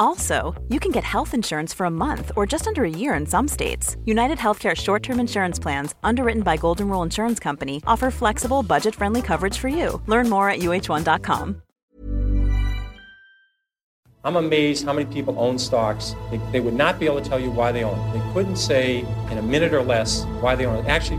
Also, you can get health insurance for a month or just under a year in some states. United Healthcare short term insurance plans, underwritten by Golden Rule Insurance Company, offer flexible, budget friendly coverage for you. Learn more at uh1.com. I'm amazed how many people own stocks. They, they would not be able to tell you why they own. They couldn't say in a minute or less why they own. Actually,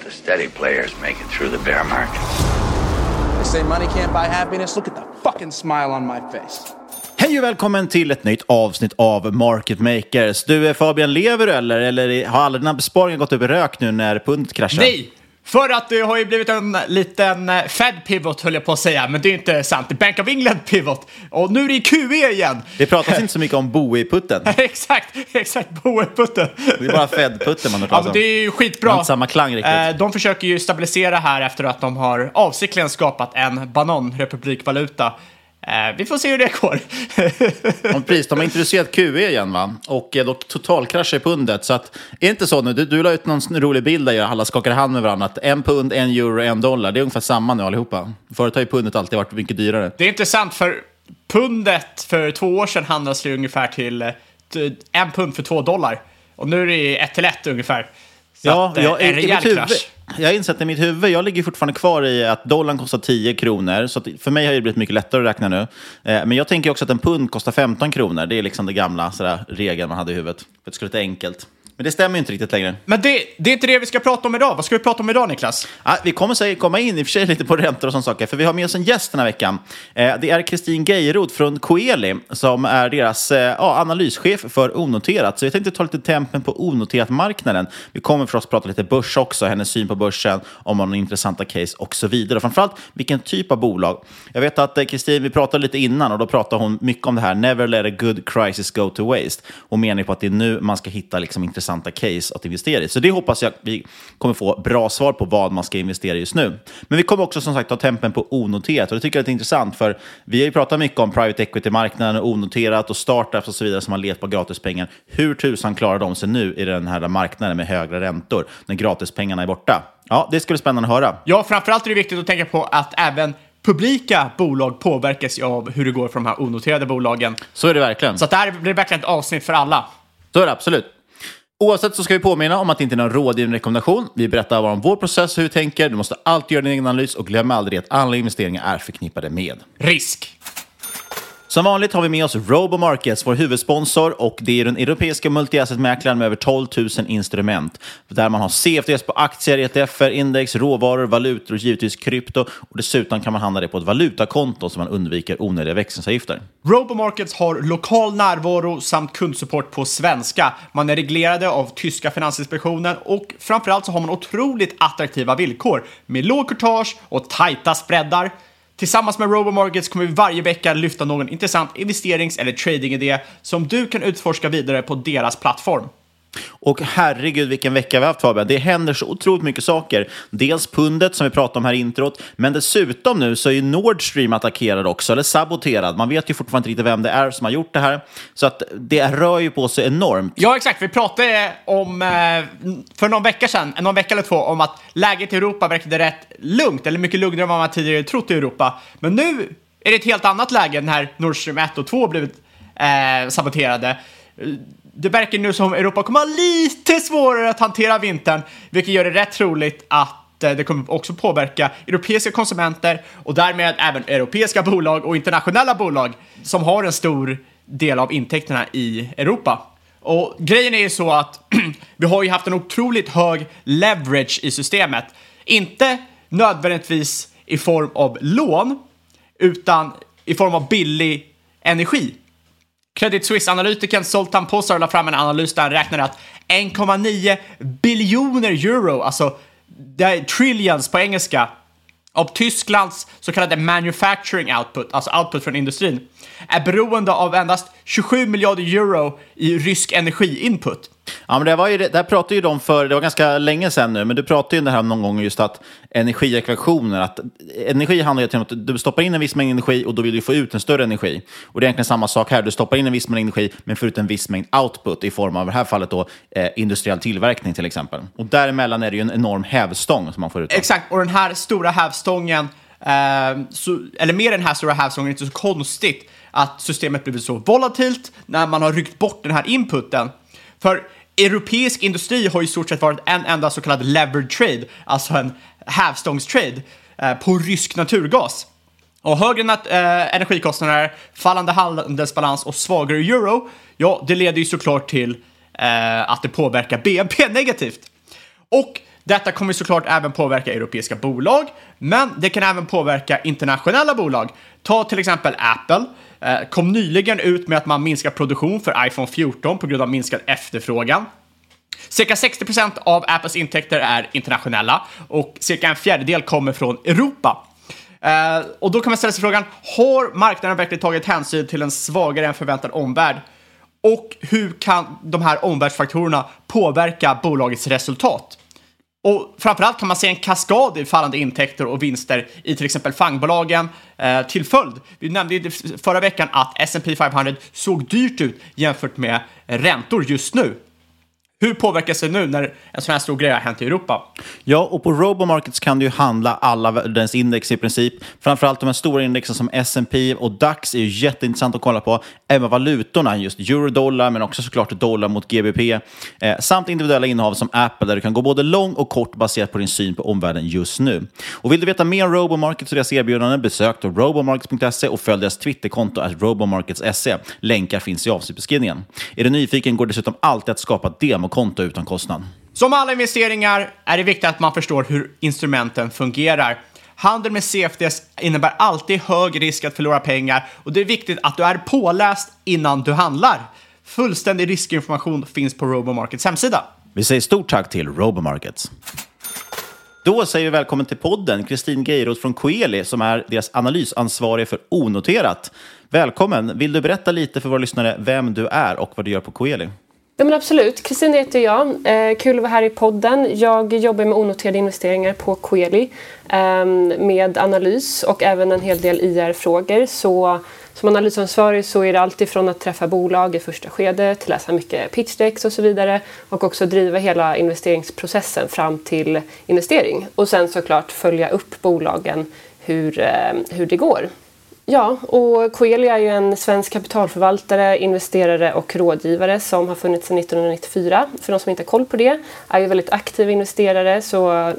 the steady players make it through the bear market. They say money can't buy happiness. Look at the fucking smile on my face. Hej och välkommen till ett nytt avsnitt av Market Makers. Du är Fabian, lever du eller? Eller har alla dina besparingar gått upp i rök nu när pundet kraschar? Nej! För att det har ju blivit en liten eh, Fed pivot höll jag på att säga, men det är inte sant. Bank of England pivot. Och nu är det QE igen. Det pratas inte så mycket om Bowie-putten. exakt, exakt. Bowie-putten. Det är bara Fed-putten man har Ja, men om. det är ju skitbra. Inte samma klang riktigt. Eh, De försöker ju stabilisera här efter att de har avsiktligen skapat en bananrepublikvaluta. Eh, Vi får se hur det går. Ja, precis, de har introducerat QE igen va? Och eh, då totalkraschar pundet. Så att, är det inte så nu? Du, du la ut någon rolig bild där alla skakar hand med varandra. Att en pund, en euro, en dollar. Det är ungefär samma nu allihopa. Förut har ju pundet alltid varit mycket dyrare. Det är intressant för pundet för två år sedan handlades det ungefär till, eh, en pund för två dollar. Och nu är det ett till ett ungefär. Så Ja, att, eh, jag, i, en rejäl krasch jag har insett i mitt huvud, jag ligger fortfarande kvar i att dollarn kostar 10 kronor. Så att för mig har det blivit mycket lättare att räkna nu. Eh, men jag tänker också att en pund kostar 15 kronor. Det är liksom det gamla sådär, regeln man hade i huvudet. För att det skulle vara lite enkelt. Men det stämmer ju inte riktigt längre. Men det, det är inte det vi ska prata om idag. Vad ska vi prata om idag, Niklas? Ja, vi kommer säkert komma in i och för sig lite på räntor och sådana saker, för vi har med oss en gäst den här veckan. Eh, det är Kristin Geiroth från Coeli som är deras eh, analyschef för onoterat. Så jag tänkte ta lite tempen på onoterat-marknaden. Vi kommer förstås prata lite börs också, hennes syn på börsen, om hon har intressanta case och så vidare. Och framförallt vilken typ av bolag. Jag vet att eh, Kristin, vi pratade lite innan och då pratade hon mycket om det här, never let a good crisis go to waste. Hon menar ju på att det är nu man ska hitta liksom, intressanta case att investera i. Så det hoppas jag att vi kommer få bra svar på vad man ska investera i just nu. Men vi kommer också som sagt ta tempen på onoterat och det tycker jag är lite intressant för vi har ju pratat mycket om private equity-marknaden, onoterat och startups och så vidare som har levt på gratispengar. Hur tusan klarar de sig nu i den här marknaden med högre räntor när gratispengarna är borta? Ja, det skulle bli spännande att höra. Ja, framförallt är det viktigt att tänka på att även publika bolag påverkas av hur det går för de här onoterade bolagen. Så är det verkligen. Så att det här blir verkligen ett avsnitt för alla. Så är det absolut. Oavsett så ska vi påminna om att det inte är någon rådgivande rekommendation. Vi berättar bara om vår process och hur vi tänker. Du måste alltid göra din egen analys och glöm aldrig att alla investeringar är förknippade med Risk. Som vanligt har vi med oss Robomarkets, vår huvudsponsor, och det är den europeiska multi-asset-mäklaren med över 12 000 instrument. Där man har CFDs på aktier, ETFer, index, råvaror, valutor och givetvis krypto. Och dessutom kan man handla det på ett valutakonto så man undviker onödiga växlingsavgifter. Robomarkets har lokal närvaro samt kundsupport på svenska. Man är reglerade av tyska finansinspektionen och framförallt så har man otroligt attraktiva villkor med låg courtage och tajta spreadar. Tillsammans med Robomarkets kommer vi varje vecka lyfta någon intressant investerings eller tradingidé som du kan utforska vidare på deras plattform. Och herregud vilken vecka vi har haft Fabian. Det händer så otroligt mycket saker. Dels pundet som vi pratade om här i introt, men dessutom nu så är ju Nord Stream attackerad också, eller saboterad. Man vet ju fortfarande inte riktigt vem det är som har gjort det här. Så att det rör ju på sig enormt. Ja, exakt. Vi pratade om, eh, för någon vecka sedan, någon vecka eller två, om att läget i Europa verkade rätt lugnt, eller mycket lugnare än vad man tidigare trott i Europa. Men nu är det ett helt annat läge när Nord Stream 1 och 2 blivit eh, saboterade det verkar nu som Europa kommer ha lite svårare att hantera vintern, vilket gör det rätt troligt att eh, det kommer också påverka europeiska konsumenter och därmed även europeiska bolag och internationella bolag som har en stor del av intäkterna i Europa. Och grejen är ju så att vi har ju haft en otroligt hög leverage i systemet. Inte nödvändigtvis i form av lån, utan i form av billig energi. Credit Suisse-analytikern Zoltan Pozar la fram en analys där han räknade att 1,9 biljoner euro, alltså det är trillions på engelska, av Tysklands så kallade manufacturing output, alltså output från industrin, är beroende av endast 27 miljarder euro i rysk energiinput. Ja, men det, var ju, det här pratade ju de för, det var ganska länge sedan nu, men du pratade ju det här någon gång just att energiekvationer, att energi handlar ju om att du stoppar in en viss mängd energi och då vill du få ut en större energi. Och det är egentligen samma sak här, du stoppar in en viss mängd energi men får ut en viss mängd output i form av, i det här fallet då, eh, industriell tillverkning till exempel. Och däremellan är det ju en enorm hävstång som man får ut. Exakt, och den här stora hävstången, eh, så, eller med den här stora hävstången, är inte så konstigt att systemet blivit så volatilt när man har ryckt bort den här inputen. För europeisk industri har i stort sett varit en enda så kallad levered trade, alltså en hävstångstrade eh, på rysk naturgas. Och högre nat- eh, energikostnader, fallande handelsbalans och svagare euro, ja, det leder ju såklart till eh, att det påverkar BNP negativt. Och detta kommer såklart även påverka europeiska bolag, men det kan även påverka internationella bolag. Ta till exempel Apple, eh, Eh, kom nyligen ut med att man minskar produktion för iPhone 14 på grund av minskad efterfrågan. Cirka 60% av Apples intäkter är internationella och cirka en fjärdedel kommer från Europa. Eh, och då kan man ställa sig frågan, har marknaden verkligen tagit hänsyn till en svagare än förväntad omvärld? Och hur kan de här omvärldsfaktorerna påverka bolagets resultat? Och framförallt kan man se en kaskad i fallande intäkter och vinster i till exempel fangbolagen eh, till följd. Vi nämnde förra veckan att S&P 500 såg dyrt ut jämfört med räntor just nu. Hur påverkas det nu när en sån här stor grej har hänt i Europa? Ja, och på Robomarkets kan du ju handla alla världens index i princip. Framförallt de här stora indexen som S&P och DAX är ju jätteintressant att kolla på. Även valutorna, just euro-dollar, men också såklart dollar mot GBP. Eh, samt individuella innehav som Apple, där du kan gå både lång och kort baserat på din syn på omvärlden just nu. Och vill du veta mer om Robomarkets och deras erbjudanden, besök då robomarkets.se och följ deras Twitterkonto att robomarkets.se. Länkar finns i avsnittbeskrivningen. Är du nyfiken går det dessutom alltid att skapa demo konto utan kostnad. Som alla investeringar är det viktigt att man förstår hur instrumenten fungerar. Handel med CFDs innebär alltid hög risk att förlora pengar och det är viktigt att du är påläst innan du handlar. Fullständig riskinformation finns på Robomarkets hemsida. Vi säger stort tack till Robomarkets. Då säger vi välkommen till podden Kristin Geiroth från Coeli som är deras analysansvarig för onoterat. Välkommen! Vill du berätta lite för våra lyssnare vem du är och vad du gör på Coeli? Ja, men absolut. Kristin heter jag. Eh, kul att vara här i podden. Jag jobbar med onoterade investeringar på Coeli eh, med analys och även en hel del IR-frågor. Så som analysansvarig så är det alltid från att träffa bolag i första skedet, läsa mycket pitchdecks och så vidare och också driva hela investeringsprocessen fram till investering. Och sen såklart följa upp bolagen hur, eh, hur det går. Ja, och Coelia är ju en svensk kapitalförvaltare, investerare och rådgivare som har funnits sedan 1994. För de som inte har koll på det, är ju väldigt aktiva investerare så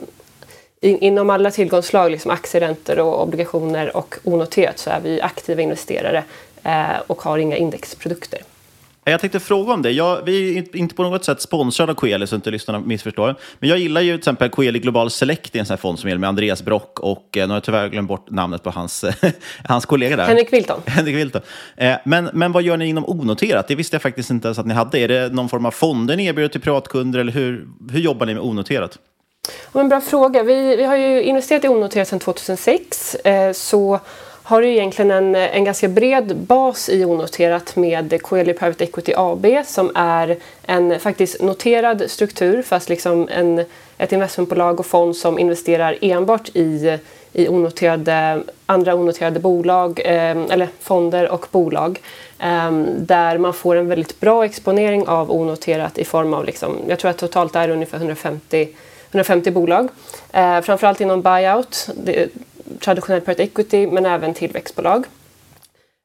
inom alla tillgångsslag, liksom aktier, räntor och obligationer och onoterat så är vi aktiva investerare eh, och har inga indexprodukter. Jag tänkte fråga om det. Jag, vi är inte på något sätt sponsrade av Coeli, så inte lyssnarna missförstår. Men jag gillar ju till exempel Coeli Global Select, en sån här fond som gäller med Andreas Brock och eh, nu har jag tyvärr glömt bort namnet på hans, hans kollega där. Henrik Wilton. Henrik Wilton. Eh, men, men vad gör ni inom onoterat? Det visste jag faktiskt inte ens att ni hade. Är det någon form av fonder ni erbjuder till privatkunder eller hur, hur jobbar ni med onoterat? En bra fråga. Vi, vi har ju investerat i onoterat sedan 2006. Eh, så har du egentligen en, en ganska bred bas i onoterat med Coeli Private Equity AB som är en faktiskt noterad struktur fast liksom en, ett investmentbolag och fond som investerar enbart i, i onoterade, andra onoterade bolag eh, eller fonder och bolag eh, där man får en väldigt bra exponering av onoterat i form av, liksom, jag tror att totalt är det ungefär 150 150 bolag. Eh, framförallt inom buyout. Det, traditionell private equity men även tillväxtbolag.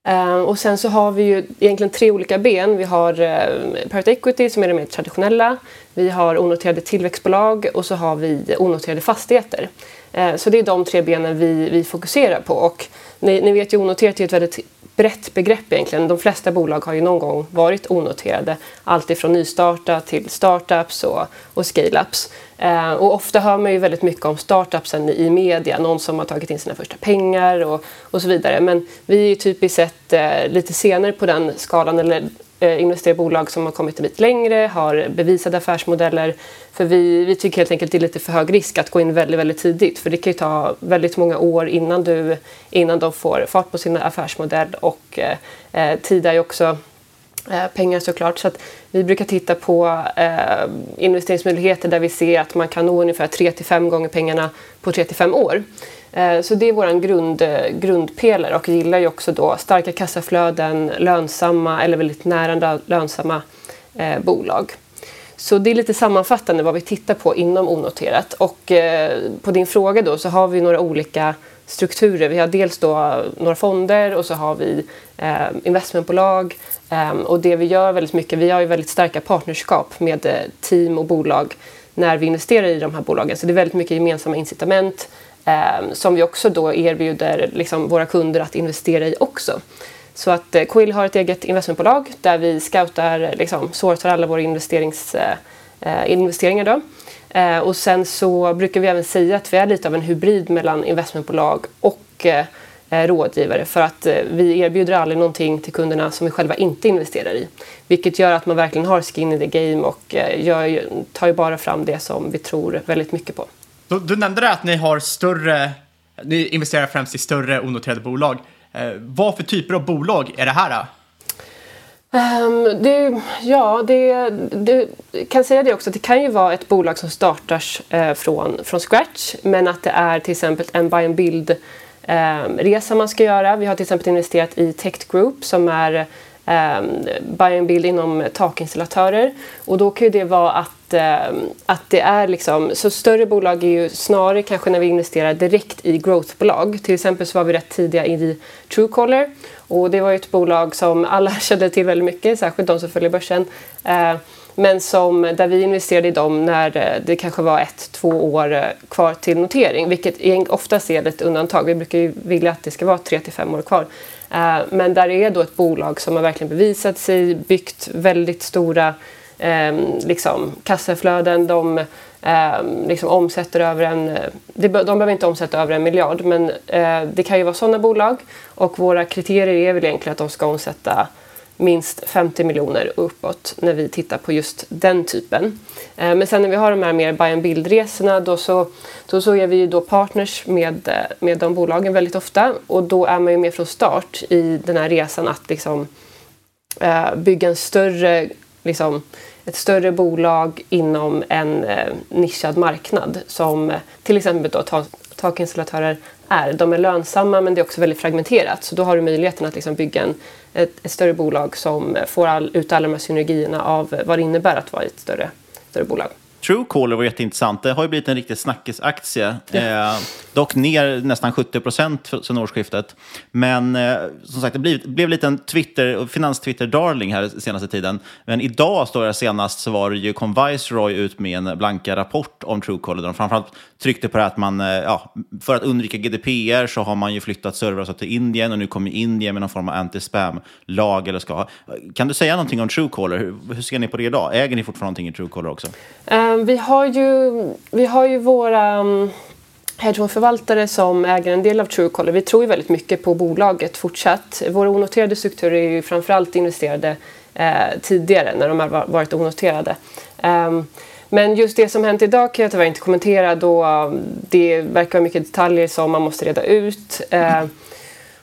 Eh, och sen så har vi ju egentligen tre olika ben. Vi har eh, private equity som är det mer traditionella. Vi har onoterade tillväxtbolag och så har vi onoterade fastigheter. Eh, så det är de tre benen vi, vi fokuserar på. Och ni, ni vet ju onoterat är ett väldigt brett begrepp egentligen. De flesta bolag har ju någon gång varit onoterade. Allt ifrån nystarta till startups och, och scaleups. Eh, och ofta hör man ju väldigt mycket om startupsen i media. Någon som har tagit in sina första pengar och, och så vidare. Men vi är ju typiskt sett eh, lite senare på den skalan eller Eh, investera i bolag som har kommit en bit längre, har bevisade affärsmodeller. För vi, vi tycker helt enkelt det är lite för hög risk att gå in väldigt, väldigt tidigt. För det kan ju ta väldigt många år innan, du, innan de får fart på sin affärsmodell. Och eh, eh, tid är ju också eh, pengar såklart. Så att vi brukar titta på eh, investeringsmöjligheter där vi ser att man kan nå ungefär 3-5 gånger pengarna på 3-5 år. Eh, så det är vår grund, eh, grundpelare och gillar ju också då starka kassaflöden, lönsamma eller väldigt nära lönsamma eh, bolag. Så det är lite sammanfattande vad vi tittar på inom onoterat. Och eh, på din fråga då så har vi några olika strukturer. Vi har dels då några fonder och så har vi eh, investmentbolag. Eh, och det vi gör väldigt mycket, vi har ju väldigt starka partnerskap med eh, team och bolag när vi investerar i de här bolagen. Så det är väldigt mycket gemensamma incitament Ehm, som vi också då erbjuder liksom, våra kunder att investera i också. Så att eh, Quill har ett eget investmentbolag där vi scoutar, eh, liksom, sourcar alla våra investerings, eh, eh investeringar. Då. Eh, och sen så brukar vi även säga att vi är lite av en hybrid mellan investmentbolag och eh, eh, rådgivare för att eh, vi erbjuder aldrig någonting till kunderna som vi själva inte investerar i. Vilket gör att man verkligen har skin in the game och eh, gör, tar ju bara fram det som vi tror väldigt mycket på. Du, du nämnde det att ni har större, ni investerar främst i större onoterade bolag. Eh, vad för typer av bolag är det här? Um, det, ja, det, det, kan säga det också. Det kan ju vara ett bolag som startas eh, från, från scratch men att det är till exempel en buy and build eh, resa man ska göra. Vi har till exempel investerat i Tech Group som är eh, buy and build inom takinstallatörer. Och då kan ju det vara att, eh, att det är liksom, så större bolag är ju snarare kanske när vi investerar direkt i growthbolag. Till exempel så var vi rätt tidiga i Truecaller och det var ju ett bolag som alla kände till väldigt mycket, särskilt de som följer börsen. Eh, men som, där vi investerade i dem när eh, det kanske var ett, två år eh, kvar till notering, vilket oftast är ett undantag. Vi brukar ju vilja att det ska vara tre till fem år kvar. Eh, men där är då ett bolag som har verkligen bevisat sig, byggt väldigt stora ehm, liksom, kassaflöden. De ehm, liksom omsätter över en... Eh, de behöver inte omsätta över en miljard, men eh, det kan ju vara sådana bolag. Och våra kriterier är väl egentligen att de ska omsätta minst 50 miljoner och uppåt när vi tittar på just den typen. Eh, men sen när vi har de här mer buy and build-resorna då så, då så är vi ju då partners med, eh, med de bolagen väldigt ofta och då är man ju med från start i den här resan att liksom, eh, bygga en större, liksom, ett större bolag inom en eh, nischad marknad som till exempel då takinstallatörer är. De är lönsamma men det är också väldigt fragmenterat så då har du möjligheten att liksom bygga en ett, ett större bolag som får all, ut alla de här synergierna av vad det innebär att vara ett större, större bolag. Truecaller var jätteintressant. Det har ju blivit en riktig snackisaktie. Eh, dock ner nästan 70 procent sedan årsskiftet. Men eh, som sagt, det blev, blev lite en Twitter, finans-Twitter-darling här senaste tiden. Men idag, står det senast, så var det ju, kom Viceroy ut med en blanka rapport om Truecaller. Där de framförallt tryckte på det att man, eh, ja, för att undvika GDPR så har man ju flyttat servrar till Indien och nu kommer Indien med någon form av anti-spam-lag. Eller ska. Kan du säga någonting om Truecaller? Hur, hur ser ni på det idag? Äger ni fortfarande någonting i Truecaller också? Um, Ehm, vi, har ju, vi har ju våra mm, hedgefondförvaltare som äger en del av Truecaller. Vi tror ju väldigt mycket på bolaget fortsatt. Våra onoterade strukturer är ju framförallt investerade eh, tidigare när de har varit onoterade. Eh, men just det som hänt idag kan jag tyvärr inte kommentera då mm, det verkar vara mycket detaljer som man måste reda ut. Eh,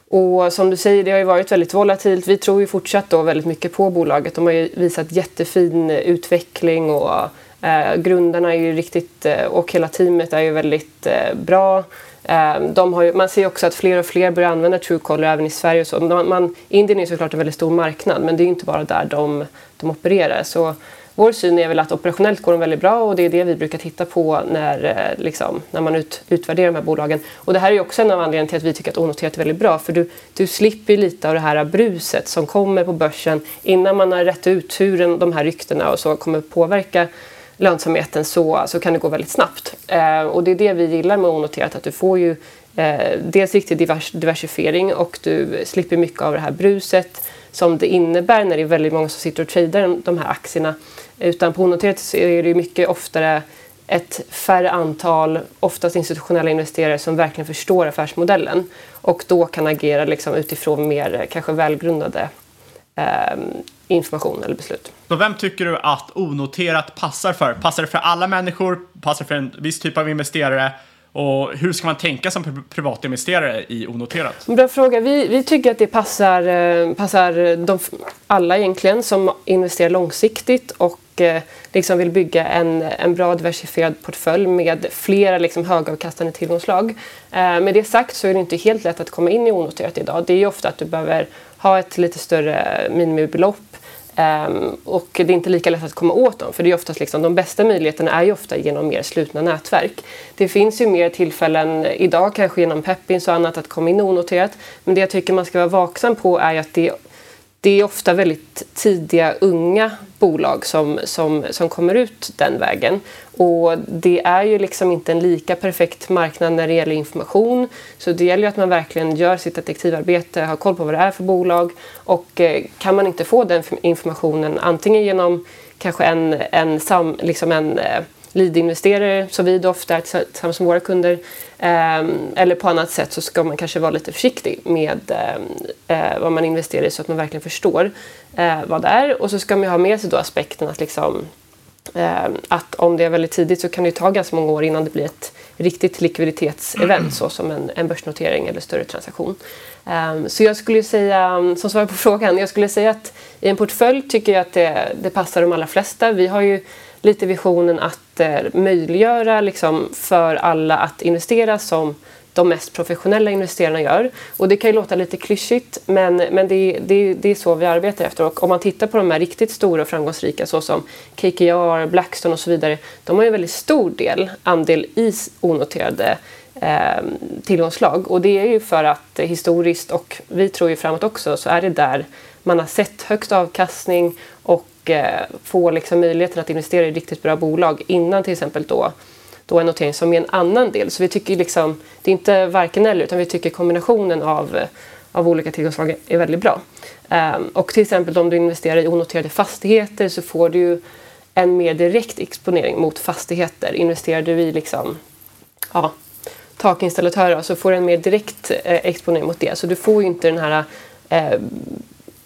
och som du säger, det har ju varit väldigt volatilt. Vi tror ju fortsatt då väldigt mycket på bolaget. De har ju visat jättefin utveckling och eh, grundarna är ju riktigt, eh, och hela teamet är ju väldigt eh, bra. Eh, de har ju, man ser också att fler och fler börjar använda Truecaller även i Sverige. Och så. Man, man, Indien är såklart en väldigt stor marknad men det är ju inte bara där de, de opererar. Så vår syn är väl att operationellt går de väldigt bra och det är det vi brukar titta på när, eh, liksom, när man ut, utvärderar de här bolagen. Och det här är också en av anledningarna till att vi tycker att onoterat är väldigt bra för du, du slipper lite av det här bruset som kommer på börsen innan man har rätt ut hur de här ryktena och så kommer påverka lönsamheten så, så kan det gå väldigt snabbt. Eh, och det är det vi gillar med onoterat, att du får ju eh, dels riktig divers, diversifiering och du slipper mycket av det här bruset som det innebär när det är väldigt många som sitter och tradar de här aktierna. Utan på onoterat så är det ju mycket oftare ett färre antal, oftast institutionella investerare som verkligen förstår affärsmodellen och då kan agera liksom utifrån mer eh, kanske välgrundade eh, information eller beslut. Så vem tycker du att onoterat passar för? Passar det för alla människor? Passar det för en viss typ av investerare? Och hur ska man tänka som privatinvesterare i onoterat? Bra fråga. Vi, vi tycker att det passar, eh, passar de, alla egentligen som investerar långsiktigt och eh, liksom vill bygga en, en bra diversifierad portfölj med flera liksom högavkastande tillgångslag. Eh, med det sagt så är det inte helt lätt att komma in i onoterat idag. Det är ofta att du behöver ha ett lite större minimibelopp Um, och det är inte lika lätt att komma åt dem för det är oftast liksom, de bästa möjligheterna är ju ofta genom mer slutna nätverk. Det finns ju mer tillfällen idag kanske genom Peppins och annat att komma in onoterat men det jag tycker man ska vara vaksam på är att det det är ofta väldigt tidiga, unga bolag som, som, som kommer ut den vägen. Och det är ju liksom inte en lika perfekt marknad när det gäller information. Så det gäller ju att man verkligen gör sitt detektivarbete, har koll på vad det är för bolag. Och eh, kan man inte få den informationen antingen genom kanske en, en, sam, liksom en eh, lead-investerare, som vi då ofta är tillsammans med våra kunder, ehm, eller på annat sätt så ska man kanske vara lite försiktig med ehm, eh, vad man investerar i så att man verkligen förstår eh, vad det är. Och så ska man ha med sig då aspekten att liksom ehm, att om det är väldigt tidigt så kan det ta ganska många år innan det blir ett riktigt likviditetsevent så som en, en börsnotering eller större transaktion. Um, så jag skulle säga, som svar på frågan, jag skulle säga att i en portfölj tycker jag att det, det passar de allra flesta. Vi har ju lite visionen att eh, möjliggöra liksom, för alla att investera som de mest professionella investerarna gör. Och det kan ju låta lite klyschigt men, men det, det, det är så vi arbetar efter. Och om man tittar på de här riktigt stora och framgångsrika såsom KKR, Blackstone och så vidare. De har ju en väldigt stor del, andel i onoterade eh, tillgångsslag. Och det är ju för att eh, historiskt och vi tror ju framåt också så är det där man har sett högst avkastning och och få liksom möjligheten att investera i riktigt bra bolag innan till exempel då, då en notering som är en annan del. Så vi tycker liksom, det är inte varken eller utan vi tycker kombinationen av, av olika tillgångsslag är väldigt bra. Ehm, och till exempel om du investerar i onoterade fastigheter så får du ju en mer direkt exponering mot fastigheter. Investerar du i liksom, ja, takinstallatörer så får du en mer direkt eh, exponering mot det. Så du får ju inte den här eh,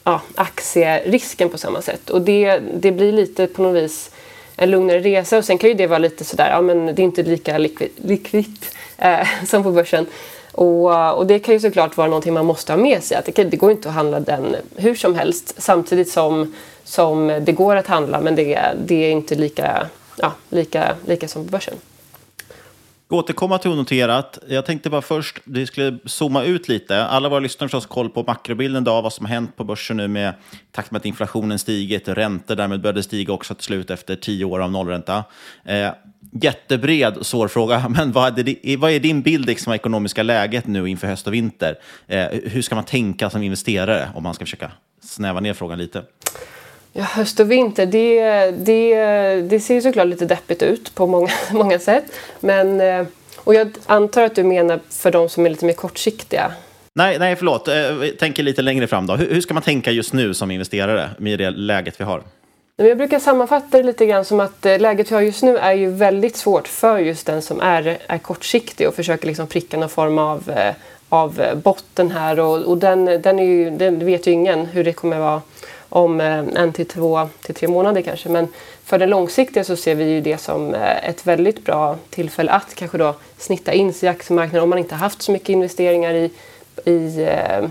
ja, aktierisken på samma sätt. Och det, det blir lite på något vis en lugnare resa och sen kan ju det vara lite sådär, ja men det är inte lika likvitt eh, som på börsen. Och, och, det kan ju såklart vara någonting man måste ha med sig. Att det, det går inte att handla den hur som helst samtidigt som, som det går att handla men det, det är inte lika, ja, lika, lika som på börsen återkomma till onoterat. Jag tänkte bara först, vi skulle zooma ut lite. Alla våra lyssnare har koll på makrobilden idag, vad som har hänt på börsen nu med takt med att inflationen stigit, räntor därmed började stiga också till slut efter tio år av nollränta. Eh, jättebred och svår fråga, men vad är, det, vad är din bild liksom, av ekonomiska läget nu inför höst och vinter? Eh, hur ska man tänka som investerare om man ska försöka snäva ner frågan lite? Ja, höst och vinter, det, det, det ser såklart lite deppigt ut på många, många sätt. Men, eh, och jag antar att du menar för de som är lite mer kortsiktiga. Nej, nej förlåt. Jag eh, tänker lite längre fram. Då. Hur, hur ska man tänka just nu som investerare med det läget vi har? Jag brukar sammanfatta det lite grann som att eh, läget vi har just nu är ju väldigt svårt för just den som är, är kortsiktig och försöker liksom pricka någon form av, av botten här. Och, och den, den, ju, den vet ju ingen hur det kommer vara om eh, en till två till tre månader kanske. Men för den långsiktiga så ser vi ju det som eh, ett väldigt bra tillfälle att kanske då snitta in sig i aktiemarknaden om man inte haft så mycket investeringar i, i, eh,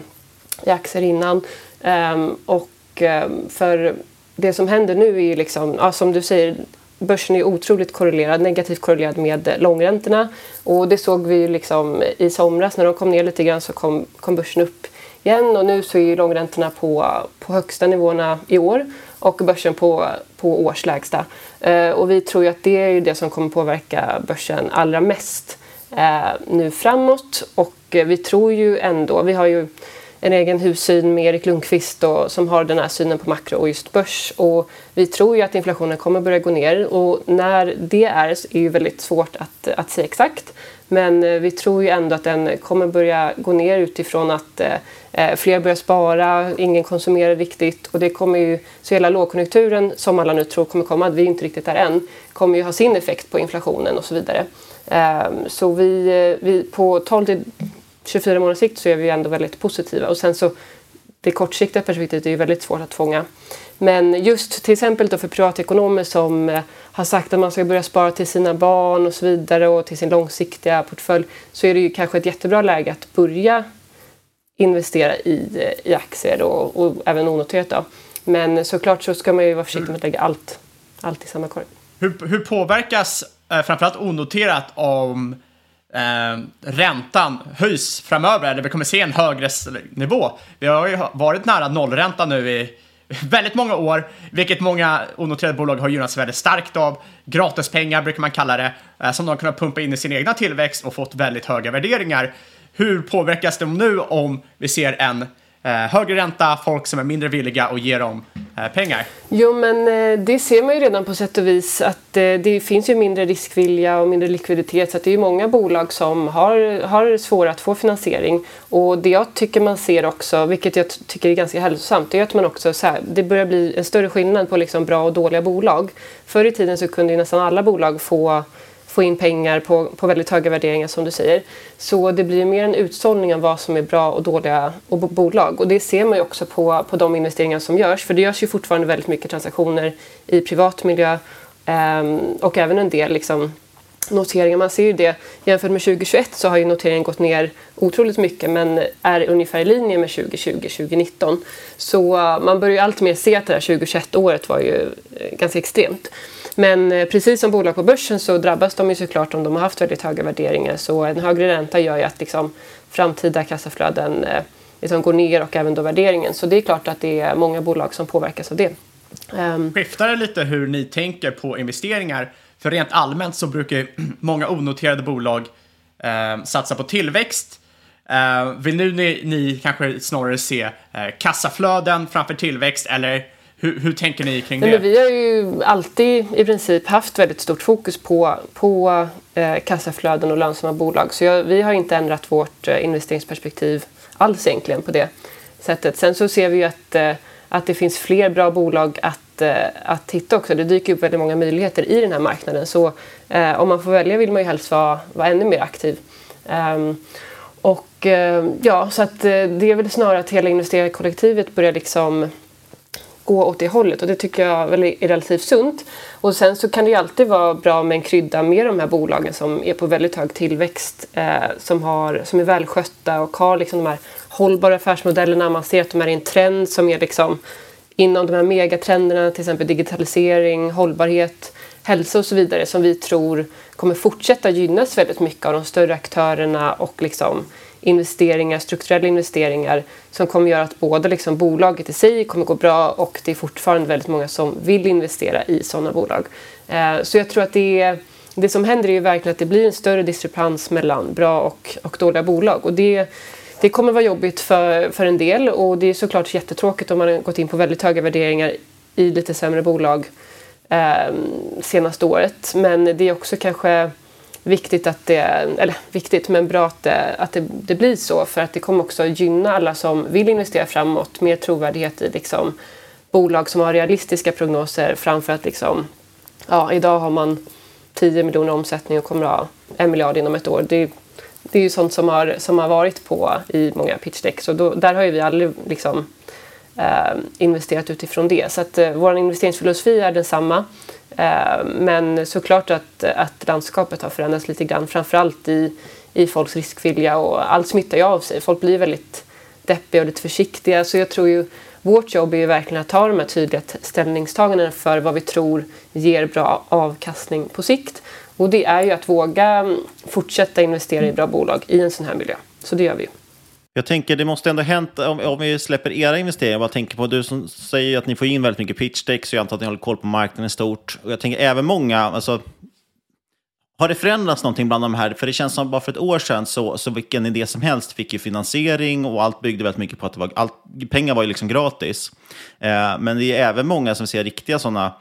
i aktier innan. Ehm, och ehm, för det som händer nu är ju liksom, ja, som du säger, börsen är otroligt korrelerad, negativt korrelerad med långräntorna. Och det såg vi ju liksom i somras när de kom ner lite grann så kom, kom börsen upp igen och nu så är ju långräntorna på, på högsta nivåerna i år och börsen på, på årslägsta. Eh, och vi tror ju att det är det som kommer påverka börsen allra mest eh, nu framåt och eh, vi tror ju ändå, vi har ju en egen hussyn med Erik Lundqvist då, som har den här synen på makro och just börs. Och vi tror ju att inflationen kommer börja gå ner och när det är så är ju väldigt svårt att, att säga exakt. Men eh, vi tror ju ändå att den kommer börja gå ner utifrån att eh, eh, fler börjar spara, ingen konsumerar riktigt och det kommer ju, så hela lågkonjunkturen som alla nu tror kommer komma, vi är inte riktigt där än, kommer ju ha sin effekt på inflationen och så vidare. Ehm, så vi, vi på 12 till 24 månaders sikt så är vi ändå väldigt positiva och sen så det kortsiktiga perspektivet är ju väldigt svårt att fånga. Men just till exempel då för privatekonomer som eh, har sagt att man ska börja spara till sina barn och så vidare och till sin långsiktiga portfölj så är det ju kanske ett jättebra läge att börja investera i, eh, i aktier och, och även onoterat. Då. Men såklart så ska man ju vara försiktig med att lägga allt, allt i samma korg. Hur, hur påverkas eh, framförallt onoterat om eh, räntan höjs framöver, eller vi kommer se en högre nivå. Vi har ju varit nära nollränta nu i väldigt många år, vilket många onoterade bolag har gynnats väldigt starkt av. Gratispengar brukar man kalla det, eh, som de har kunnat pumpa in i sin egna tillväxt och fått väldigt höga värderingar. Hur påverkas de nu om vi ser en Eh, högre ränta, folk som är mindre villiga att ge dem eh, pengar. Jo, men eh, det ser man ju redan på sätt och vis att eh, det finns ju mindre riskvilja och mindre likviditet så det är ju många bolag som har, har svårare att få finansiering. Och det jag tycker man ser också, vilket jag tycker är ganska hälsosamt, det är att man också så här, det börjar bli en större skillnad på liksom bra och dåliga bolag. Förr i tiden så kunde ju nästan alla bolag få få in pengar på, på väldigt höga värderingar som du säger. Så det blir mer en utsållning av vad som är bra och dåliga och bolag. Och det ser man ju också på, på de investeringar som görs. För det görs ju fortfarande väldigt mycket transaktioner i privat miljö eh, och även en del liksom, noteringar. Man ser ju det. Jämfört med 2021 så har ju noteringen gått ner otroligt mycket men är ungefär i linje med 2020-2019. Så uh, man börjar ju allt mer se att det här 2021-året var ju uh, ganska extremt. Men eh, precis som bolag på börsen så drabbas de ju såklart om de har haft väldigt höga värderingar. Så en högre ränta gör ju att liksom, framtida kassaflöden eh, liksom går ner och även då värderingen. Så det är klart att det är många bolag som påverkas av det. Ehm. Skiftar det lite hur ni tänker på investeringar? För rent allmänt så brukar många onoterade bolag eh, satsa på tillväxt. Eh, vill nu ni, ni kanske snarare se eh, kassaflöden framför tillväxt eller hur, hur tänker ni kring det? Men vi har ju alltid i princip haft väldigt stort fokus på, på eh, kassaflöden och lönsamma bolag. Så jag, vi har inte ändrat vårt eh, investeringsperspektiv alls egentligen på det sättet. Sen så ser vi ju att, eh, att det finns fler bra bolag att Eh, att, titta också. Det dyker upp väldigt många möjligheter i den här marknaden. Så eh, om man får välja vill man ju helst vara, vara ännu mer aktiv. Um, och uh, ja, så att det är väl snarare att hela investerarkollektivet börjar liksom gå åt det hållet och det tycker jag väl är relativt sunt. Och sen så kan det ju alltid vara bra med en krydda med de här bolagen som är på väldigt hög tillväxt, eh, som, har, som är välskötta och har liksom de här hållbara affärsmodellerna. Man ser att de är i en trend som är liksom inom de här megatrenderna, till exempel digitalisering, hållbarhet. hälsa och så vidare som vi tror kommer fortsätta gynnas väldigt mycket av de större aktörerna och liksom investeringar, strukturella investeringar som kommer göra att både liksom bolaget i sig kommer gå bra och det är fortfarande väldigt många som vill investera i sådana bolag. Eh, så jag tror att det, det som händer är ju verkligen att det blir en större diskrepans mellan bra och, och dåliga bolag och det det kommer vara jobbigt för, för en del och det är såklart jättetråkigt om man har gått in på väldigt höga värderingar i lite sämre bolag eh, senaste året. Men det är också kanske viktigt att det, eller viktigt men bra att, det, att det, det, blir så för att det kommer också gynna alla som vill investera framåt, mer trovärdighet i liksom bolag som har realistiska prognoser framför att liksom, ja idag har man 10 miljoner omsättning och kommer att ha en miljard inom ett år. Det, det är ju sånt som har, som har varit på i många pitchdecks och då, där har ju vi aldrig liksom, Eh, investerat utifrån det. Så att eh, vår investeringsfilosofi är densamma. Eh, men såklart att, att landskapet har förändrats lite grann, framförallt i, i folks riskvilja och allt smittar ju av sig. Folk blir väldigt deppiga och lite försiktiga. Så jag tror ju vårt jobb är ju verkligen att ta de här tydliga ställningstagandena för vad vi tror ger bra avkastning på sikt. Och det är ju att våga fortsätta investera i bra bolag i en sån här miljö. Så det gör vi. ju. Jag tänker det måste ändå hänt, om, om vi släpper era investeringar, jag bara tänker på du som säger att ni får in väldigt mycket pitch deck, så jag antar att ni håller koll på marknaden i stort. Och jag tänker även många, alltså, har det förändrats någonting bland de här? För det känns som bara för ett år sedan så, så vilken idé som helst fick ju finansiering och allt byggde väldigt mycket på att det var, allt, pengar var ju liksom gratis. Eh, men det är även många som ser riktiga sådana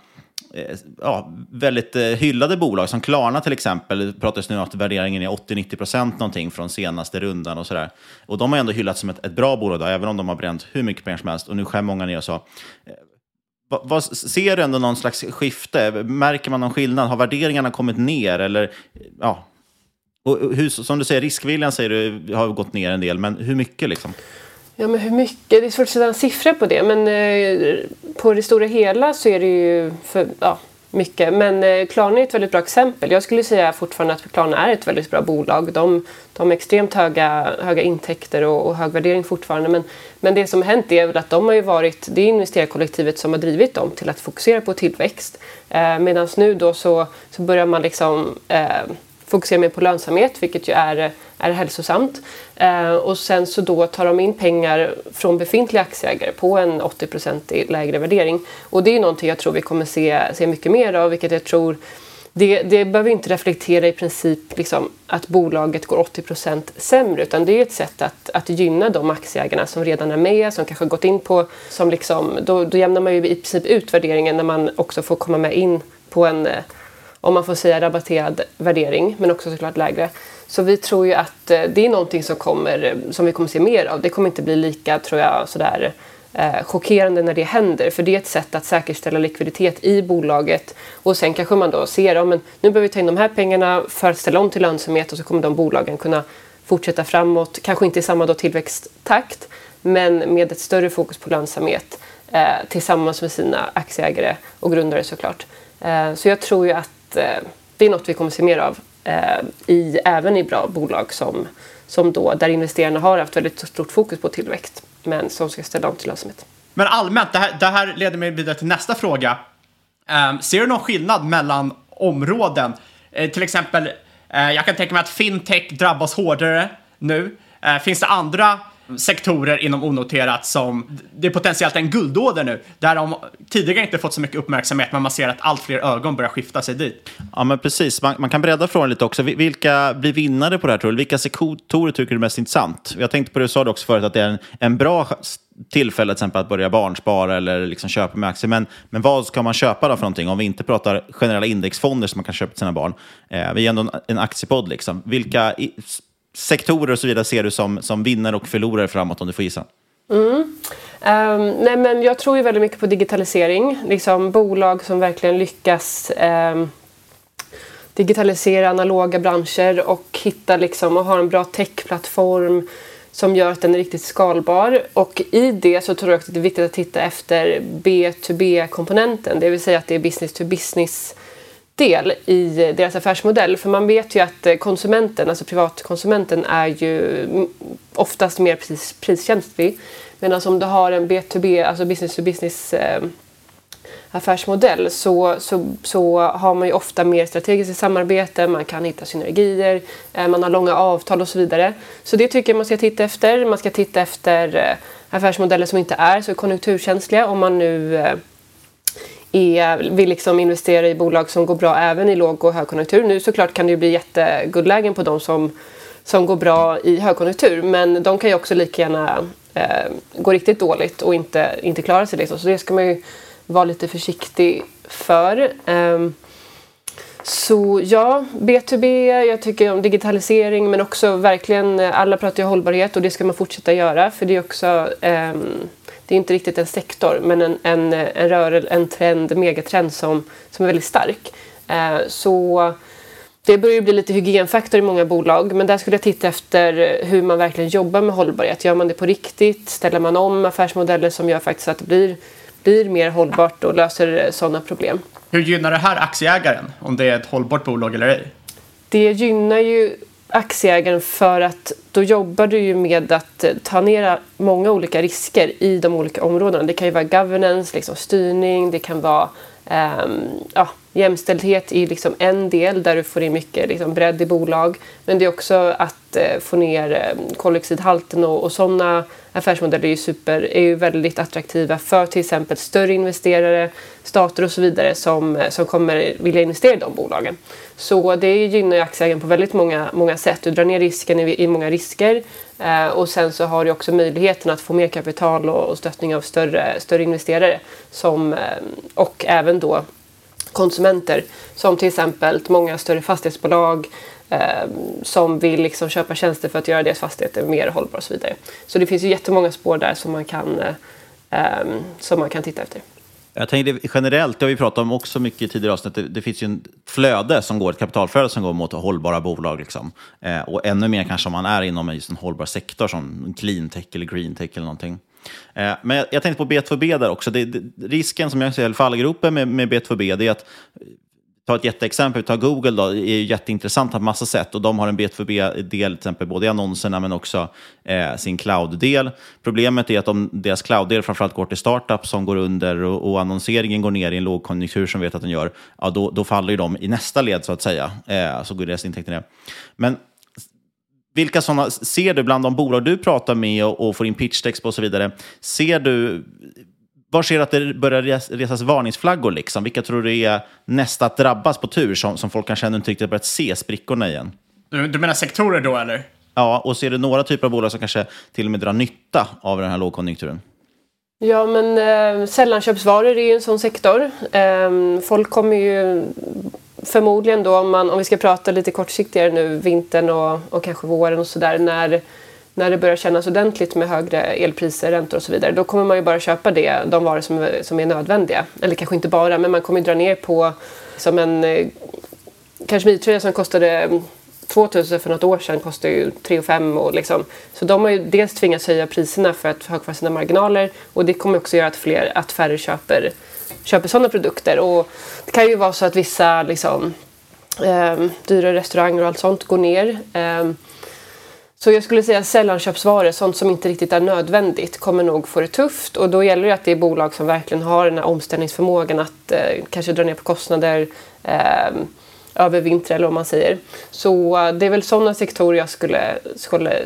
Eh, ja, väldigt eh, hyllade bolag, som Klarna till exempel, det pratas nu om att värderingen är 80-90% någonting från senaste rundan och sådär. Och de har ändå hyllats som ett, ett bra bolag, då, även om de har bränt hur mycket pengar som helst. Och nu skär många ner och så. Eh, vad, ser du ändå någon slags skifte? Märker man någon skillnad? Har värderingarna kommit ner? Eller, ja. och hur, som du säger, riskviljan säger du har gått ner en del, men hur mycket liksom? Ja, men hur mycket? Det är svårt att sätta en siffra på det. Men eh, på det stora hela så är det ju för, ja, mycket. Men eh, Klarna är ett väldigt bra exempel. Jag skulle säga fortfarande att Klarna är ett väldigt bra bolag. De, de har extremt höga, höga intäkter och, och hög värdering fortfarande. Men, men det som har hänt är väl att de har ju varit, det är investerarkollektivet som har drivit dem till att fokusera på tillväxt. Eh, Medan nu då så, så börjar man liksom eh, fokuserar mer på lönsamhet, vilket ju är, är hälsosamt. Eh, och sen så då tar de in pengar från befintliga aktieägare på en 80% lägre värdering. Och det är någonting jag tror vi kommer se, se mycket mer av, vilket jag tror det, det behöver inte reflektera i princip liksom, att bolaget går 80% sämre utan det är ett sätt att, att gynna de aktieägarna som redan är med, som kanske har gått in på... Som liksom, då, då jämnar man ju i princip ut värderingen när man också får komma med in på en om man får säga rabatterad värdering, men också såklart lägre. Så vi tror ju att eh, det är någonting som, kommer, som vi kommer se mer av. Det kommer inte bli lika, tror jag, sådär eh, chockerande när det händer. För det är ett sätt att säkerställa likviditet i bolaget. Och sen kanske man då ser, ja, men nu behöver vi ta in de här pengarna för att ställa om till lönsamhet och så kommer de bolagen kunna fortsätta framåt. Kanske inte i samma då tillväxttakt, men med ett större fokus på lönsamhet eh, tillsammans med sina aktieägare och grundare såklart. Eh, så jag tror ju att eh, det är något vi kommer se mer av eh, i, även i bra bolag som, som då, där investerarna har haft väldigt stort fokus på tillväxt men som ska ställa om till lönsamhet. Men allmänt, det här, det här leder mig vidare till nästa fråga. Um, ser du någon skillnad mellan områden? Uh, till exempel, uh, jag kan tänka mig att fintech drabbas hårdare nu. Uh, finns det andra sektorer inom onoterat som det är potentiellt en guldåder nu. Där de tidigare inte fått så mycket uppmärksamhet men man ser att allt fler ögon börjar skifta sig dit. Ja men precis, man, man kan bredda frågan lite också. Vilka blir vinnare på det här tror du? Vilka sektorer tycker du är mest intressant? Jag tänkte på det du sa också förut att det är en, en bra tillfälle till exempel att börja barnspara eller liksom köpa med aktier. Men, men vad ska man köpa då för någonting? Om vi inte pratar generella indexfonder som man kan köpa till sina barn. Eh, vi är ändå en, en aktiepodd. Liksom. Vilka sektorer och så vidare ser du som, som vinnare och förlorare framåt om du får gissa? Mm. Um, nej men jag tror ju väldigt mycket på digitalisering. Liksom bolag som verkligen lyckas um, digitalisera analoga branscher och hitta liksom, och ha en bra techplattform som gör att den är riktigt skalbar. Och i det så tror jag att det är viktigt att titta efter B2B-komponenten, det vill säga att det är business to business del i deras affärsmodell. För man vet ju att eh, konsumenten, alltså privatkonsumenten, är ju oftast mer pris, priskänslig. Medan om du har en B2B, alltså business to business eh, affärsmodell så, så, så har man ju ofta mer strategiskt samarbete, man kan hitta synergier, eh, man har långa avtal och så vidare. Så det tycker jag man ska titta efter. Man ska titta efter eh, affärsmodeller som inte är så konjunkturkänsliga om man nu eh, är, vill liksom investera i bolag som går bra även i låg och högkonjunktur. Nu såklart kan det ju bli jätteguldlägen på de som, som går bra i högkonjunktur men de kan ju också lika gärna eh, gå riktigt dåligt och inte, inte klara sig. Liksom. Så det ska man ju vara lite försiktig för. Eh, så ja, B2B, jag tycker om digitalisering men också verkligen, alla pratar ju hållbarhet och det ska man fortsätta göra för det är också, eh, det är inte riktigt en sektor men en, en, en rörelse, en trend, megatrend som, som är väldigt stark. Uh, så det börjar ju bli lite hygienfaktor i många bolag men där skulle jag titta efter hur man verkligen jobbar med hållbarhet. Gör man det på riktigt? Ställer man om affärsmodeller som gör faktiskt att det blir blir mer hållbart och löser sådana problem. Hur gynnar det här aktieägaren om det är ett hållbart bolag eller ej? Det gynnar ju aktieägaren för att då jobbar du ju med att eh, ta ner många olika risker i de olika områdena. Det kan ju vara governance, liksom styrning, det kan vara um, ja, jämställdhet är liksom en del där du får in mycket liksom bredd i bolag. Men det är också att eh, få ner eh, koldioxidhalten och, och sådana affärsmodeller är ju, super, är ju väldigt attraktiva för till exempel större investerare, stater och så vidare som, eh, som kommer vilja investera i de bolagen. Så det gynnar ju aktieägaren på väldigt många, många sätt. Du drar ner risken i, i många risker eh, och sen så har du också möjligheten att få mer kapital och, och stöttning av större, större investerare som, och även då konsumenter som till exempel många större fastighetsbolag eh, som vill liksom köpa tjänster för att göra deras fastigheter mer hållbara och så vidare. Så det finns ju jättemånga spår där som man kan, eh, eh som man kan titta efter. Jag tänker generellt, det har vi pratat om också mycket i tidigare avsnitt, det, det finns ju ett flöde som går, ett kapitalflöde som går mot hållbara bolag. Liksom. Eh, och ännu mer kanske om man är inom just en hållbar sektor som clean tech eller green tech eller någonting. Eh, men jag, tänkte på B2B där också. Det, det, risken som jag ser i fallgropen med, med B2B det är att ta ett jätteexempel, ta Google då, det är jätteintressant på massa sätt och de har en B2B-del, till exempel både i annonserna men också eh, sin cloud-del. Problemet är att om deras cloud-del framförallt går till startups som går under och, och, annonseringen går ner i en lågkonjunktur som vet att den gör, ja, då, då faller ju de i nästa led så att säga. Eh, så går deras intäkter ner. Men vilka sådana ser du bland de bolag du pratar med och, och får in pitchdecks på och så vidare? Ser du var ser du att det börjar resas varningsflaggor? Liksom? Vilka tror du är nästa att drabbas på tur som, som folk kanske ännu inte riktigt börjat se sprickorna igen? Du, du menar sektorer då eller? Ja, och ser du några typer av bolag som kanske till och med drar nytta av den här lågkonjunkturen? Ja, men eh, sällanköpsvaror är ju en sån sektor. Eh, folk kommer ju förmodligen då, om, man, om vi ska prata lite kortsiktigare nu, vintern och, och kanske våren och sådär, när när det börjar kännas ordentligt med högre elpriser, räntor och så vidare, då kommer man ju bara köpa det, de varor som, är, som är nödvändiga. Eller kanske inte bara, men man kommer dra ner på som en eh, kashmirtröja som kostade 2000 för något år sedan kostar ju 3 5 och liksom. Så de har ju dels tvingats höja priserna för att ha kvar sina marginaler och det kommer också göra att, fler, att färre köper, köper sådana produkter. Och det kan ju vara så att vissa liksom, eh, dyra restauranger och allt sånt går ner. Eh, så jag skulle säga sällanköpsvaror, sånt som inte riktigt är nödvändigt, kommer nog få det tufft. Och då gäller det att det är bolag som verkligen har den här omställningsförmågan att eh, kanske dra ner på kostnader eh, över vintern eller vad man säger. Så eh, det är väl sådana sektorer jag skulle, skulle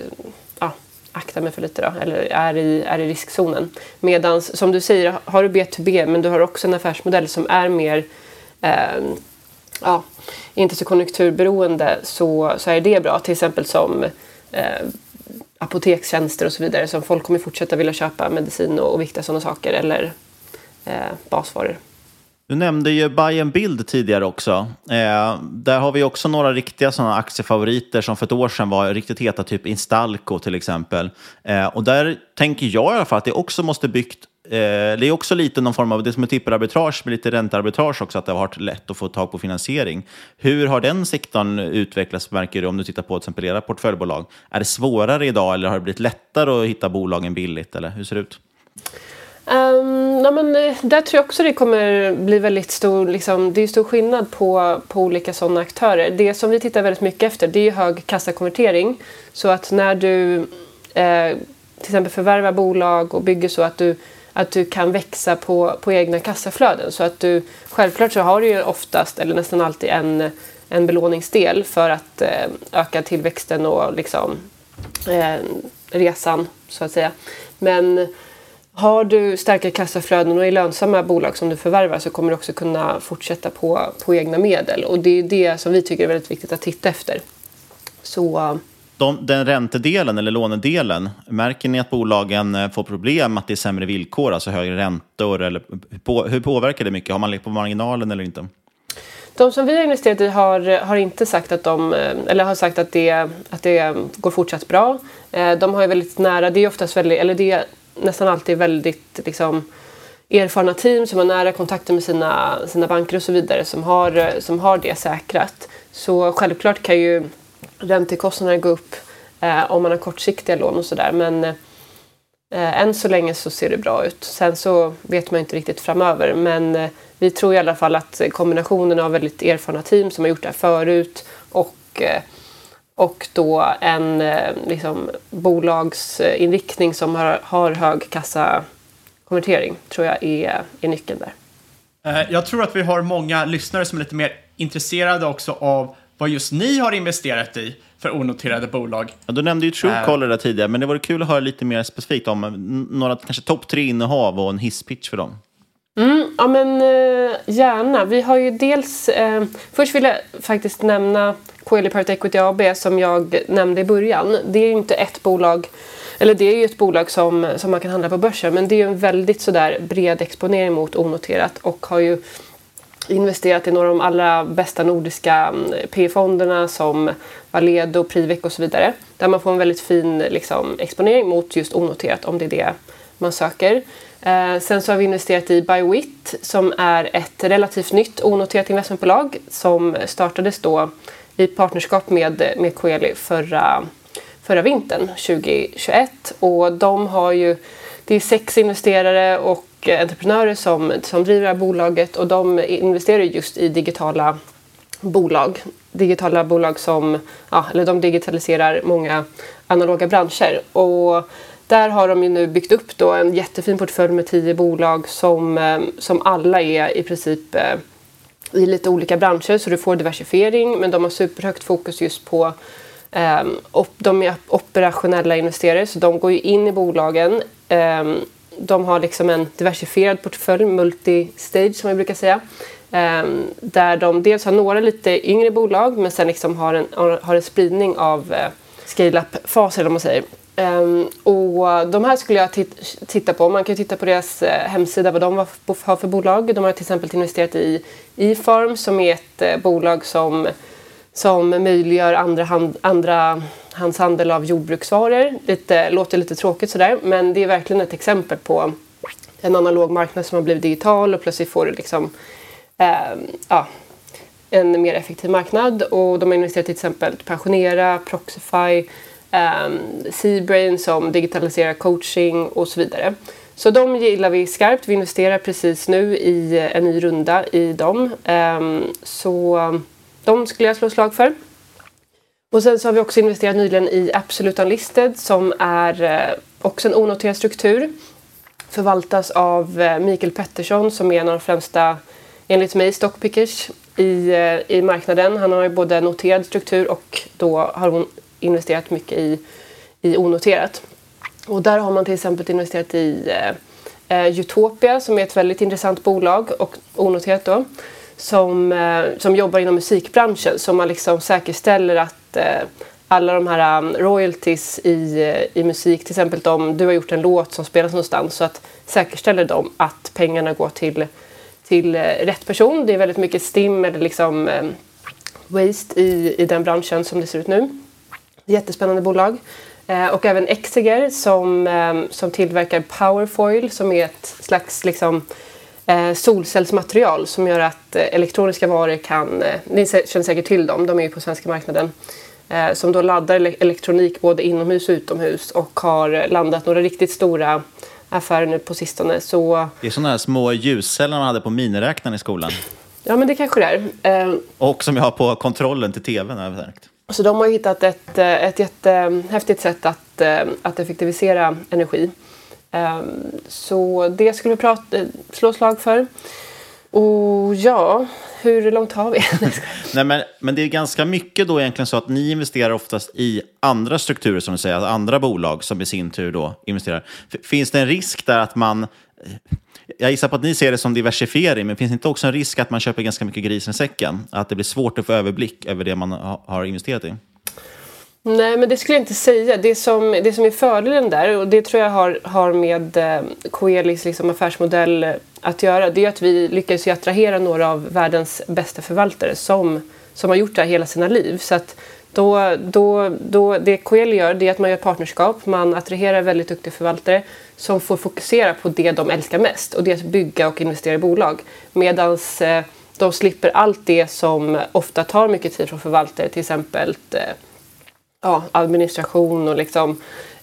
akta mig för lite då, eller är i, är i riskzonen. Medan som du säger, har du B2B men du har också en affärsmodell som är mer eh, ja, inte så konjunkturberoende så, så är det bra. Till exempel som eh, apotekstjänster och så vidare som folk kommer fortsätta vilja köpa medicin och, och viktiga sådana saker eller eh, basvaror. Du nämnde ju Buy and Build tidigare också. Eh, där har vi också några riktiga sådana aktiefavoriter som för ett år sedan var riktigt heta, typ Instalco till exempel. Eh, och där tänker jag i alla fall att det också måste byggt Eh, det är också lite någon form av, det som är tippararbitrage med lite räntearbitrage också, att det har varit lätt att få tag på finansiering. Hur har den sektorn utvecklats, märker du, om du tittar på till exempel era portföljbolag? Är det svårare idag eller har det blivit lättare att hitta bolagen billigt, eller hur ser det ut? Ehm, um, ja, men, eh, där tror jag också det kommer bli väldigt stor, liksom, det är stor skillnad på, på olika sådana aktörer. Det som vi tittar väldigt mycket efter det är hög kassakonvertering. Så att när du eh, till exempel förvärvar bolag och bygger så att du att du kan växa på, på egna kassaflöden. Så att du, självklart så har du ju oftast, eller nästan alltid, en, en belåningsdel för att eh, öka tillväxten och liksom, eh, resan, så att säga. Men har du starka kassaflöden och är lönsamma bolag som du förvärvar så kommer du också kunna fortsätta på, på egna medel. Och det är det som vi tycker är väldigt viktigt att titta efter. Så de, den räntedelen eller lånedelen, märker ni att bolagen eh, får problem att det är sämre villkor, alltså högre räntor? Eller, på, hur påverkar det mycket? Har man lekt på marginalen eller inte? De som vi har investerat i har, har inte sagt att de, eh, eller har sagt att det, att det går fortsatt bra. Eh, de har ju väldigt nära, det är oftast väldigt, eller det nästan alltid väldigt liksom, erfarna team som har nära kontakter med sina, sina banker och så vidare som har, som har det säkrat. Så självklart kan ju räntekostnaderna gå upp eh, om man har kortsiktiga lån och sådär. Men eh, än så länge så ser det bra ut. Sen så vet man inte riktigt framöver. Men eh, vi tror i alla fall att kombinationen av väldigt erfarna team som har gjort det här förut och, eh, och då en eh, liksom, bolagsinriktning som har, har hög kassakonvertering tror jag är, är nyckeln där. Eh, jag tror att vi har många lyssnare som är lite mer intresserade också av vad just ni har investerat i för onoterade bolag. Ja, du nämnde ju Truecaller där tidigare, men det vore kul att höra lite mer specifikt om några kanske topp tre innehav och en hisspitch för dem. Mm, ja men eh, gärna. Vi har ju dels... Eh, först vill jag faktiskt nämna Coeli Private Equity AB som jag nämnde i början. Det är ju inte ett bolag, eller det är ju ett bolag som, som man kan handla på börsen men det är ju en väldigt sådär bred exponering mot onoterat och har ju investerat i några av de allra bästa nordiska mm, P-fonderna som Valedo, Privec och så vidare. Där man får en väldigt fin liksom, exponering mot just onoterat om det är det man söker. Eh, sen så har vi investerat i Biowit som är ett relativt nytt onoterat investmentbolag som startades då i partnerskap med, med Coeli förra, förra vintern 2021 och de har ju det är sex investerare och entreprenörer som, som driver det här bolaget och de investerar just i digitala bolag. Digitala bolag som, ja, eller de digitaliserar många analoga branscher. Och där har de ju nu byggt upp då en jättefin portfölj med tio bolag som, eh, som alla är i princip eh, i lite olika branscher så du får diversifiering men de har superhögt fokus just på eh, de är operationella investerare så de går ju in i bolagen de har liksom en diversifierad portfölj, multistage, som vi brukar säga. Där de dels har några lite yngre bolag men sen liksom har, en, har en spridning av scale-up-faser om man säger. Um, och de här skulle jag titta på. Man kan titta på deras eh, hemsida vad de har för bolag. De har till exempel investerat i E-farm som är ett eh, bolag som, som möjliggör andra, hand, andra hans handel av jordbruksvaror. Det låter lite tråkigt sådär men det är verkligen ett exempel på en analog marknad som har blivit digital och plötsligt får du liksom eh, ja, en mer effektiv marknad och de har investerat i till exempel Pensionera, Proxify, Ehm, Seabrain som digitaliserar coaching och så vidare. Så de gillar vi skarpt. Vi investerar precis nu i eh, en ny runda i dem. Ehm, så ehm, de skulle jag slå slag för. Och sen så har vi också investerat nyligen i Absolute Unlisted som är eh, också en onoterad struktur. Förvaltas av eh, Mikael Pettersson som är en av de främsta, enligt mig, stockpickers i, i marknaden. Han har ju både noterad struktur och då har hon investerat mycket i, i onoterat. Och där har man till exempel investerat i eh, eh, Utopia som är ett väldigt intressant bolag och onoterat då som, eh, som jobbar inom musikbranschen så man liksom säkerställer att eh, alla de här um, royalties i, eh, i musik, till exempel om du har gjort en låt som spelas någonstans så att säkerställer de att pengarna går till, till eh, rätt person. Det är väldigt mycket STIM eller liksom eh, waste i, i den branschen som det ser ut nu. Jättespännande bolag. och även Exeger som, som tillverkar Powerfoil som är ett slags liksom, eh, solcellsmaterial som gör att eh, elektroniska varor kan, eh, ni känner säkert till dem, de är ju på svenska marknaden, eh, som då laddar ele elektronik både inomhus och utomhus och har landat några riktigt stora affärer nu på sistone. Så... Det är sådana här små ljusceller man hade på miniräknaren i skolan. Ja, men det kanske det är. Eh, och som jag har på kontrollen till tvn sagt. Så de har hittat ett, eh, ett jättehäftigt sätt att, eh, att effektivisera energi. Ehm, så det skulle vi prata, eh, slå slag för. Och ja, hur långt har vi? Nej, men, men det är ganska mycket då egentligen så att ni investerar oftast i andra strukturer, som du säger, alltså andra bolag som i sin tur då investerar. F- Finns det en risk där att man... Jag gissar på att ni ser det som diversifiering, men finns det inte också en risk att man köper ganska mycket grisen i säcken? Att det blir svårt att få överblick över det man har investerat i? Nej, men det skulle jag inte säga. Det som, det som är fördelen där, och det tror jag har, har med eh, Coelis liksom affärsmodell eh, att göra, det är att vi lyckas attrahera några av världens bästa förvaltare som, som har gjort det här hela sina liv. Så att då, då, då, det Coeli gör det är att man gör partnerskap, man attraherar väldigt duktiga förvaltare som får fokusera på det de älskar mest och det är att bygga och investera i bolag. Medan eh, de slipper allt det som ofta tar mycket tid från förvaltare, till exempel eh, ja, administration och liksom,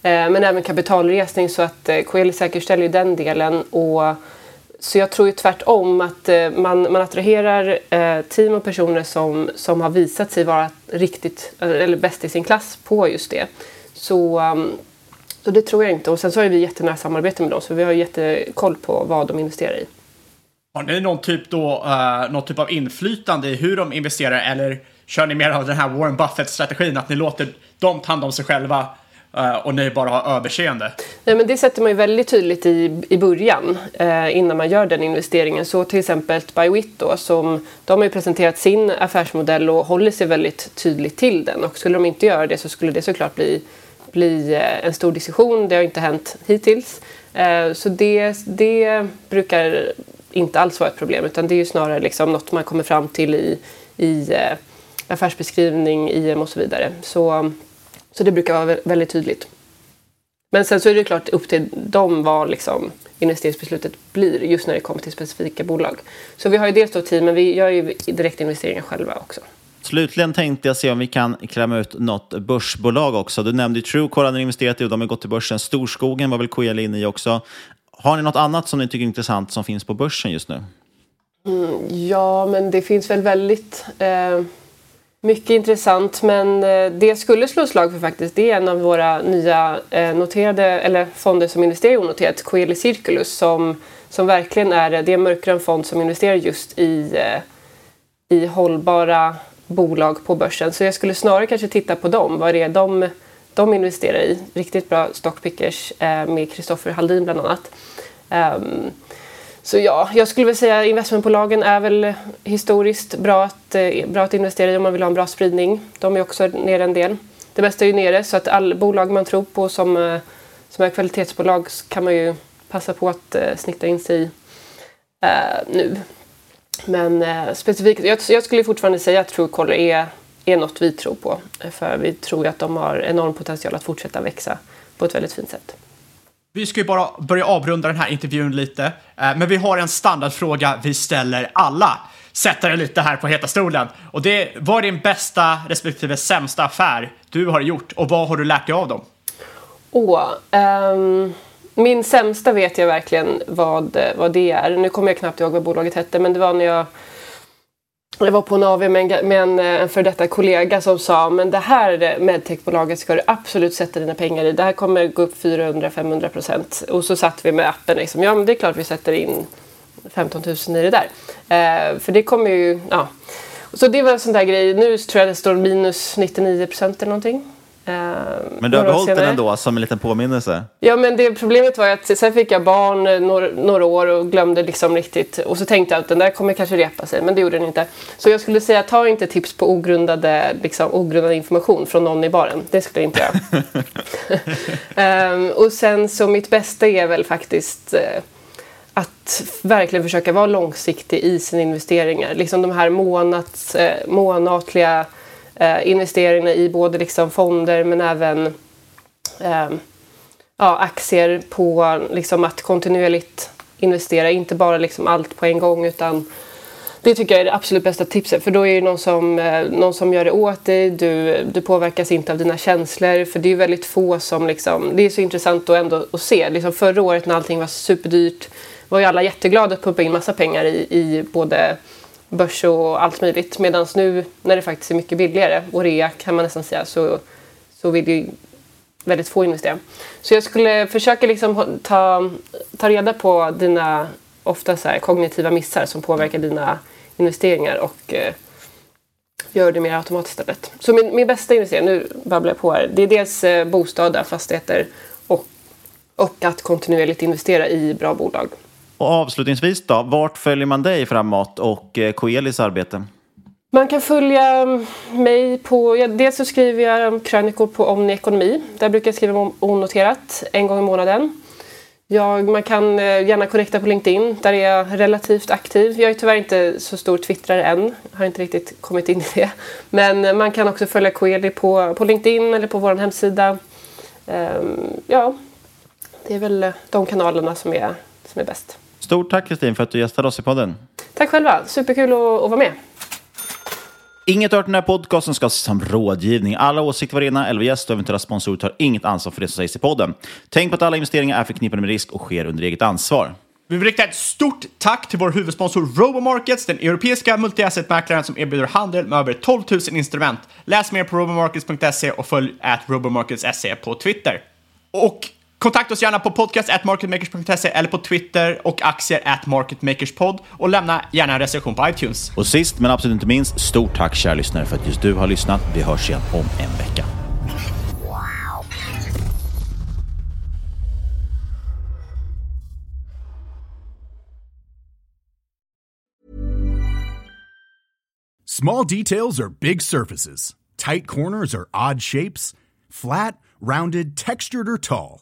eh, men även kapitalresning så att eh, Coeli säkerställer ju den delen. Och, så jag tror ju tvärtom att eh, man, man attraherar eh, team och personer som, som har visat sig vara riktigt, eh, eller bäst i sin klass på just det. Så, um, så det tror jag inte. Och sen så har vi jättenära samarbete med dem så vi har jättekoll på vad de investerar i. Har ni någon typ, då, uh, någon typ av inflytande i hur de investerar eller kör ni mer av den här Warren Buffett-strategin att ni låter dem ta hand om sig själva Eh, och ni bara har överseende? Nej, men det sätter man ju väldigt tydligt i, i början eh, innan man gör den investeringen. Så till exempel Bywit då, som, de har ju presenterat sin affärsmodell och håller sig väldigt tydligt till den. Och skulle de inte göra det så skulle det såklart bli, bli eh, en stor diskussion. Det har inte hänt hittills. Eh, så det, det brukar inte alls vara ett problem utan det är ju snarare liksom något man kommer fram till i, i eh, affärsbeskrivning, IM och så vidare. Så, så det brukar vara vä- väldigt tydligt. Men sen så är det klart upp till dem vad liksom investeringsbeslutet blir just när det kommer till specifika bolag. Så vi har ju dels då team, men vi gör ju direktinvesteringar själva också. Slutligen tänkte jag se om vi kan klämma ut något börsbolag också. Du nämnde ju ni investerat i och de har gått till börsen. Storskogen var väl Coeli inne i också. Har ni något annat som ni tycker är intressant som finns på börsen just nu? Mm, ja, men det finns väl väldigt eh, mycket intressant. Men eh, det jag skulle slå slag för faktiskt, det är en av våra nya eh, noterade, eller fonder som investerar i onoterat, Coeli Circulus, som, som verkligen är, det är en mörkgrön fond som investerar just i, eh, i hållbara bolag på börsen. Så jag skulle snarare kanske titta på dem, vad det är de, de investerar i. Riktigt bra stockpickers med Kristoffer Haldin bland annat. Ehm, så ja, jag skulle väl säga investmentbolagen är väl historiskt bra att, eh, bra att investera i om man vill ha en bra spridning. De är också nere en del. Det mesta är ju nere så att alla bolag man tror på som, eh, som är kvalitetsbolag kan man ju passa på att eh, snitta in sig i eh, nu. Men eh, specifikt, jag, jag skulle fortfarande säga att Truecaller är, är något vi tror på. För vi tror ju att de har enorm potential att fortsätta växa på ett väldigt fint sätt. Vi ska ju bara börja avrunda den här intervjun lite, eh, men vi har en standardfråga vi ställer alla. Sätter dig lite här på heta stolen. Och det är, vad är din bästa respektive sämsta affär du har gjort och vad har du lärt dig av dem? Åh, um, min sämsta vet jag verkligen vad, vad det är. Nu kommer jag knappt ihåg vad bolaget hette, men det var när jag jag var på en AV med en, med en, eh, en för detta kollega som sa men det här medtechbolaget ska du absolut sätta dina pengar i. Det här kommer gå upp 400-500 procent. Och så satt vi med appen liksom. Ja men det är klart vi sätter in 15 000 i det där. Eh, för det kommer ju, ja. Så det var en sån där grej. Nu tror jag det står minus 99 procent eller någonting. Eh, Men du har behållit den ändå som en liten påminnelse? Ja men det problemet var att sen fick jag barn eh, några, några år och glömde liksom riktigt. Och så tänkte jag att den där kommer kanske repa sig, men det gjorde den inte. Så jag skulle säga, ta inte tips på ogrundade, liksom, ogrundad information från någon i baren. Det skulle jag inte göra. Ehm, och sen så mitt bästa är väl faktiskt eh, att verkligen försöka vara långsiktig i sina investeringar. Liksom de här månads, eh, månatliga eh, investeringarna i både liksom fonder men även eh, ja, aktier på liksom att kontinuerligt investera, inte bara liksom allt på en gång utan det tycker jag är det absolut bästa tipset. För då är det någon som, eh, någon som gör det åt dig, du, du påverkas inte av dina känslor. För det är väldigt få som liksom, det är så intressant att ändå att se. Liksom förra året när allting var superdyrt var ju alla jätteglada att pumpa in massa pengar i, i både börs och allt möjligt medan nu när det faktiskt är mycket billigare och rea kan man nästan säga så, så vill ju väldigt få investera. Så jag skulle försöka liksom ta, ta reda på dina ofta så här, kognitiva missar som påverkar dina investeringar och eh, gör det mer automatiskt istället. Så min, min bästa investering, nu babblar jag på här, det är dels eh, bostäder, fastigheter och, och att kontinuerligt investera i bra bolag. Och avslutningsvis då, vart följer man dig framåt och eh, Coelis arbete? Man kan följa mm, mig på, ja, dels så skriver jag krönikor på Omni Ekonomi. Där brukar jag skriva om onoterat en gång i månaden. Jag, man kan eh, gärna connecta på LinkedIn, där är jag relativt aktiv. Jag är tyvärr inte så stor twittrare än, har inte riktigt kommit in i det. Men eh, man kan också följa Coeli på, på LinkedIn eller på vår hemsida. Um, ja, det är väl de kanalerna som är, som är bäst. Stort tack Kristin för att du gästade oss i podden. Tack själva, superkul att, att vara med. Inget hört den här podcasten ska ses som rådgivning. Alla åsikter varenda eller gäst och eventuella sponsorer tar inget ansvar för det som sägs i podden. Tänk på att alla investeringar är förknippade med risk och sker under eget ansvar. Vi vill rikta ett stort tack till vår huvudsponsor Robomarkets, den europeiska multi-asset-mäklaren som erbjuder handel med över 12 000 instrument. Läs mer på robomarkets.se och följ at robomarkets.se på Twitter. Och Kontakta oss gärna på podcast.marketmakers.se eller på Twitter och aktier at marketmakerspod och lämna gärna en recension på iTunes. Och sist men absolut inte minst, stort tack kära lyssnare för att just du har lyssnat. Vi hörs igen om en vecka. Small details are big surfaces. Tight corners are odd shapes. Flat, rounded, textured or tall.